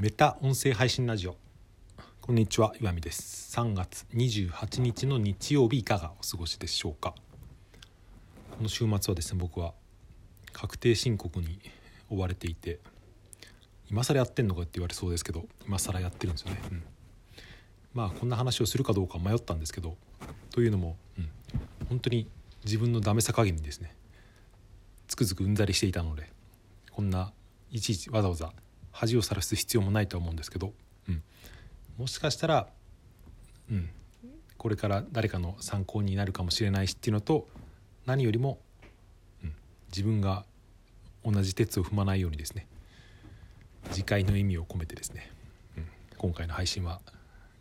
メタ音声配信ラジオ。こんにちは岩見です。3月28日の日曜日いかがお過ごしでしょうか？この週末はですね僕は確定申告に追われていて今更やってんのかって言われそうですけど今更やってるんですよね、うん、まあこんな話をするかどうか迷ったんですけどというのも、うん、本当に自分のダメさ加減にですねつくづくうんざりしていたのでこんないちいちわざわざ恥をさらす必要もないと思うんですけど、うん、もしかしたら、うん、これから誰かの参考になるかもしれないしっていうのと何よりも、うん、自分が同じ鉄を踏まないようにですね。次回の意味を込めてですね、うん、今回の配信は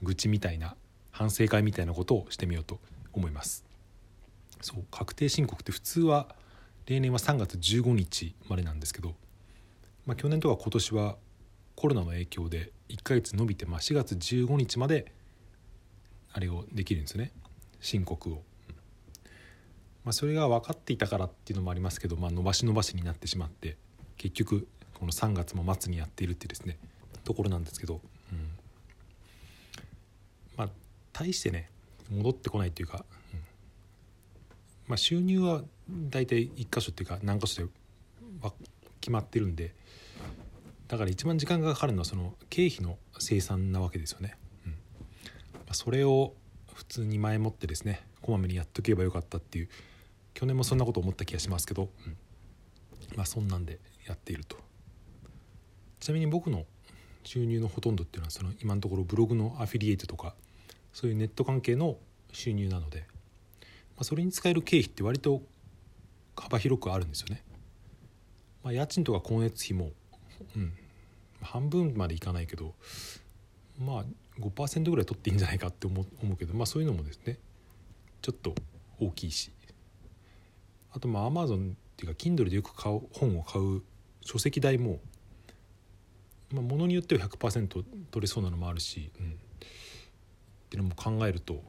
愚痴みたいな反省会みたいなことをしてみようと思います。そう確定申告って普通は例年は3月15日までなんですけどまあ、去年とか今年はコロナの影響で1ヶ月伸びて、まあ、4月15日まであれをできるんですね。申告を、まあ、それが分かっていたからっていうのもありますけど、まあ、伸ばし伸ばしになってしまって結局この3月も末にやっているってですねところなんですけど、うん、まあ大してね戻ってこないっていうか、うん。まあ、収入は大体1箇所っていうか何箇所で決まってるんでだから一番時間がかかるのはその経費の生産なわけですよね。うん、それを普通に前もってですねこまめにやっとけばよかったっていう去年もそんなこと思った気がしますけど、うん、まあそんなんでやっていると。ちなみに僕の収入のほとんどっていうのはその今のところブログのアフィリエイトとかそういうネット関係の収入なので、まあ、それに使える経費って割と幅広くあるんですよね。まあ、家賃とか光熱費も、うん、半分までいかないけどまあ5%ぐらい取っていいんじゃないかって思うけど、まあ、そういうのもですねちょっと大きいし。あとまあ Amazon っていうか Kindle でよく買う本を買う書籍代も、まあ、ものによっては100%取れそうなのもあるし、うん、っていうのも考えると、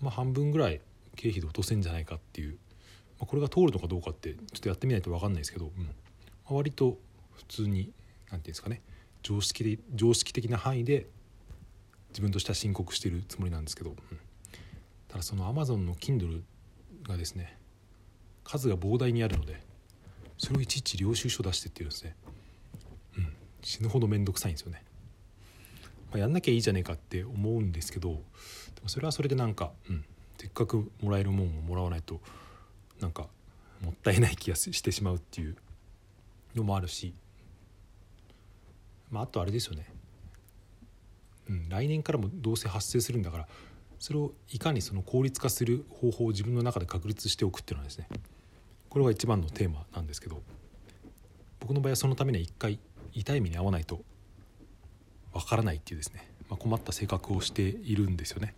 まあ、半分ぐらい経費で落とせんじゃないかっていう。まあ、これが通るのかどうかってちょっとやってみないと分かんないですけど、うん、割と普通に何て言うんですかね常識で常識的な範囲で自分としては申告してるつもりなんですけど、うん、ただその Amazon の Kindle がですね数が膨大にあるのでそれをいちいち領収書出してっていうんですね、うん、死ぬほど面倒くさいんですよね。まあ、やんなきゃいいじゃねえかって思うんですけどでもそれはそれでなんか、うん、せっかくもらえるもんをもらわないとなんかもったいない気がしてしまうっていうのもあるし、まあ、あとあれですよね、うん、来年からもどうせ発生するんだからそれをいかにその効率化する方法を自分の中で確立しておくっていうのはですねこれが一番のテーマなんですけど僕の場合はそのためには一回痛い目に遭わないとわからないっていうですね、まあ、困った性格をしているんですよね。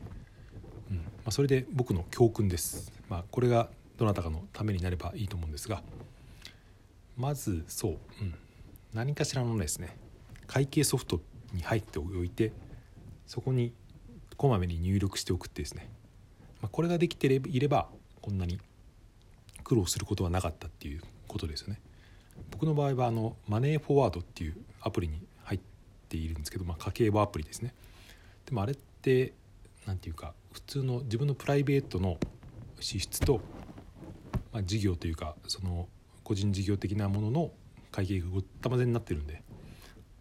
うんまあ、それで僕の教訓です。まあ、これがどなたかのためになればいいと思うんですがまずそう、うん、何かしらのですね会計ソフトに入っておいてそこにこまめに入力しておくってですね、まあ、これができていればこんなに苦労することはなかったっていうことですよね。僕の場合はあのマネーフォワードっていうアプリに入っているんですけど、まあ、家計簿アプリですね。でもあれって何て言うか普通の自分のプライベートの支出とまあ、事業というかその個人事業的なものの会計がごったまぜになってるんで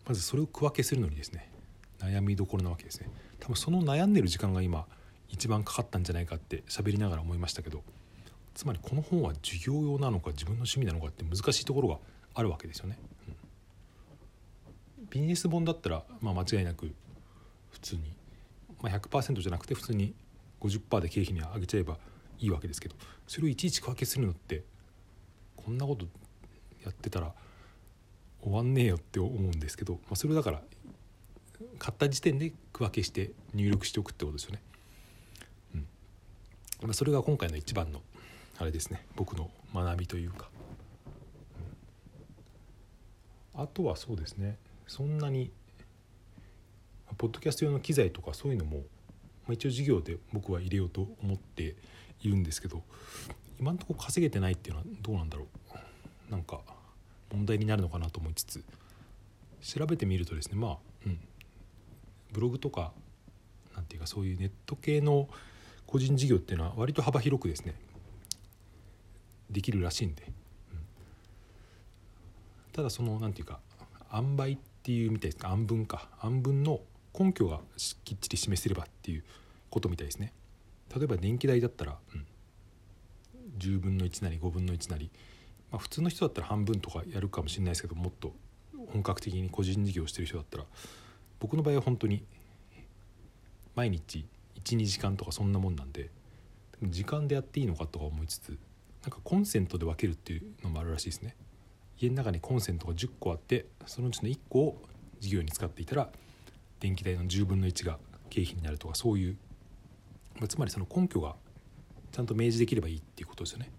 まずそれを区分けするのにですね悩みどころなわけですね。多分その悩んでる時間が今一番かかったんじゃないかって喋りながら思いましたけどつまりこの本は授業用なのか自分の趣味なのかって難しいところがあるわけですよね、うん、ビジネス本だったら、まあ、間違いなく普通に、まあ、100%じゃなくて普通に50%で経費に上げちゃえばいいわけですけどそれをいちいち区分けするのってこんなことやってたら終わんねえよって思うんですけど、まあ、それだから買った時点で区分けして入力しておくってことですよね。うん。まあ、それが今回の一番のあれですね。僕の学びというか、うん、あとはそうですね。そんなにポッドキャスト用の機材とかそういうのも、まあ、一応授業で僕は入れようと思っているんですけど今んとこ稼げてないっていうのはどうなんだろう。なんか問題になるのかなと思いつつ調べてみるとですねまあ、うん、ブログとかなんていうかそういうネット系の個人事業っていうのは割と幅広くですねできるらしいんで、うん、ただそのなんていうか塩梅っていうみたいですか暗分か。暗分の根拠がきっちり示せればっていうことみたいですね。例えば電気代だったら、うん、10分の1なり5分の1なり、まあ、普通の人だったら半分とかやるかもしれないですけどもっと本格的に個人事業してる人だったら僕の場合は本当に毎日12時間とかそんなもんなんで時間でやっていいのかとか思いつつなんかコンセントで分けるっていうのもあるらしいですね。家の中にコンセントが10個あってそのうちの1個を事業に使っていたら電気代の10分の1が経費になるとかそういう、まあ、つまりその根拠がちゃんと明示できればいいっていうことですよね、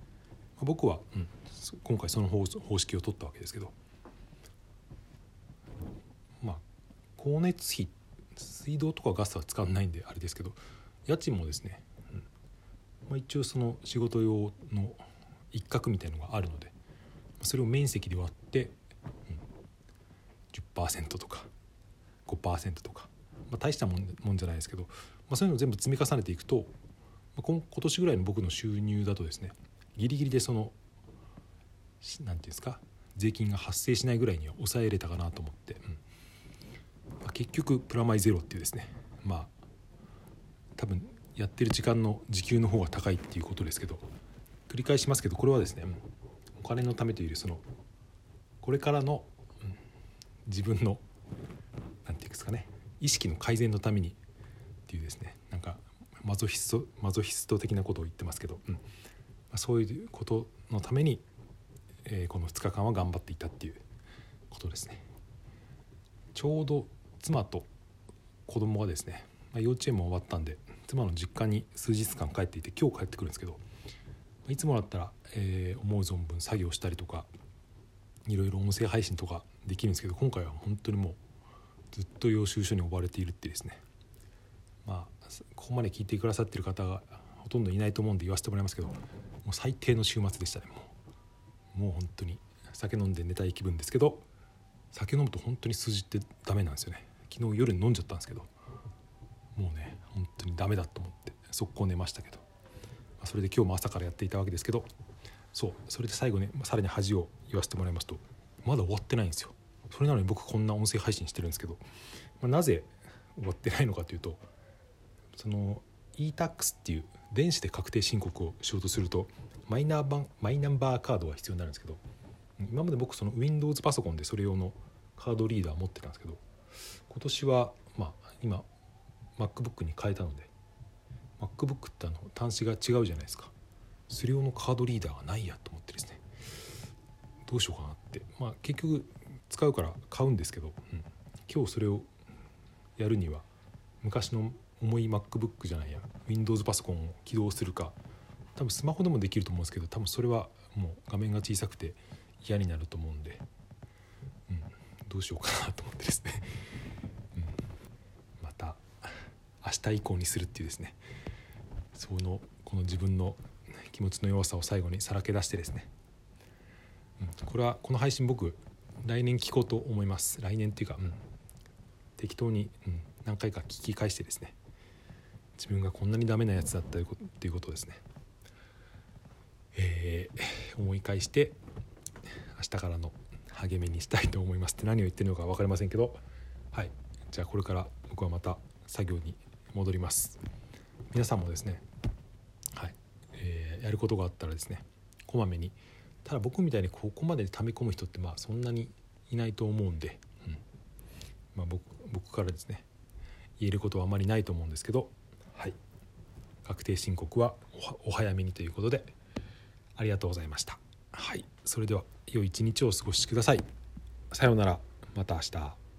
まあ、僕は、うん、今回その方式を取ったわけですけど。まあ光熱費水道とかガスは使わないんであれですけど家賃もですね、うん。まあ、一応その仕事用の一角みたいのがあるのでそれを面積で割って、うん、10%とか5%とか、まあ、大したもんもんじゃないですけど、まあ、そういうのを全部積み重ねていくと、まあ、今年ぐらいの僕の収入だとですねギリギリでその何て言うんですか？税金が発生しないぐらいには抑えれたかなと思って、うん。まあ、結局プラマイゼロっていうですね。まあ多分やってる時間の時給の方が高いっていうことですけど繰り返しますけどこれはですねお金のためというよりそのこれからの、うん、自分の何て言うんですかね意識の改善のためにっていうですねなんかマゾヒストマゾヒスト的なことを言ってますけど、うん。まあ、そういうことのために、えー、この2日間は頑張っていたっていうことですね。ちょうど妻と子供がですね、まあ、幼稚園も終わったんで妻の実家に数日間帰っていて今日帰ってくるんですけどいつもだったら、えー、思う存分作業したりとかいろいろ音声配信とかできるんですけど今回は本当にもうずっと領収書に追われているってですねまあここまで聞いてくださってる方がほとんどいないと思うんで言わせてもらいますけどもう最低の週末でしたねもうもう本当に酒飲んで寝たい気分ですけど酒飲むと本当に数字ってダメなんですよね。昨日夜飲んじゃったんですけどもうね本当にダメだと思って速攻寝ましたけど。それで今日も朝からやっていたわけですけどそうそれで最後ねさらに恥を言わせてもらいますとまだ終わってないんですよ。それなのに僕こんな音声配信してるんですけど、まあ、なぜ終わってないのかというとその e-tax っていう電子で確定申告をしようとするとマイナー版マイナンバーカードが必要になるんですけど今まで僕その Windows パソコンでそれ用のカードリーダー持ってたんですけど今年はまあ今 MacBook に変えたので MacBook ってあの端子が違うじゃないですか。それ用のカードリーダーがないやと思ってですね。どうしようかなって。まあ結局使うから買うんですけど、うん、今日それをやるには昔の重い MacBook じゃないや。Windows パソコンを起動するか。多分スマホでもできると思うんですけど多分それはもう画面が小さくて嫌になると思うんで、うん、どうしようかなと思ってですね、うん、また明日以降にするっていうですね。そのこの自分の気持ちの弱さを最後にさらけ出してですね、うん、これはこの配信僕来年聞こうと思います。来年っていうか、うん、適当に、うん、何回か聞き返してですね。自分がこんなにダメなやつだったっていうことですね、えー、思い返して明日からの励みにしたいと思います。って何を言ってるのか分かりませんけど。はい。じゃあこれから僕はまた作業に戻ります。皆さんもですねはい、えー、やることがあったらですねこまめにただ僕みたいにここまで溜め込む人ってまあそんなにいないと思うんで、うん。まあ僕、僕からですね言えることはあまりないと思うんですけどはい。確定申告はお早めにということでありがとうございました。はい。それでは良い一日をお過ごしください。さようなら。また明日。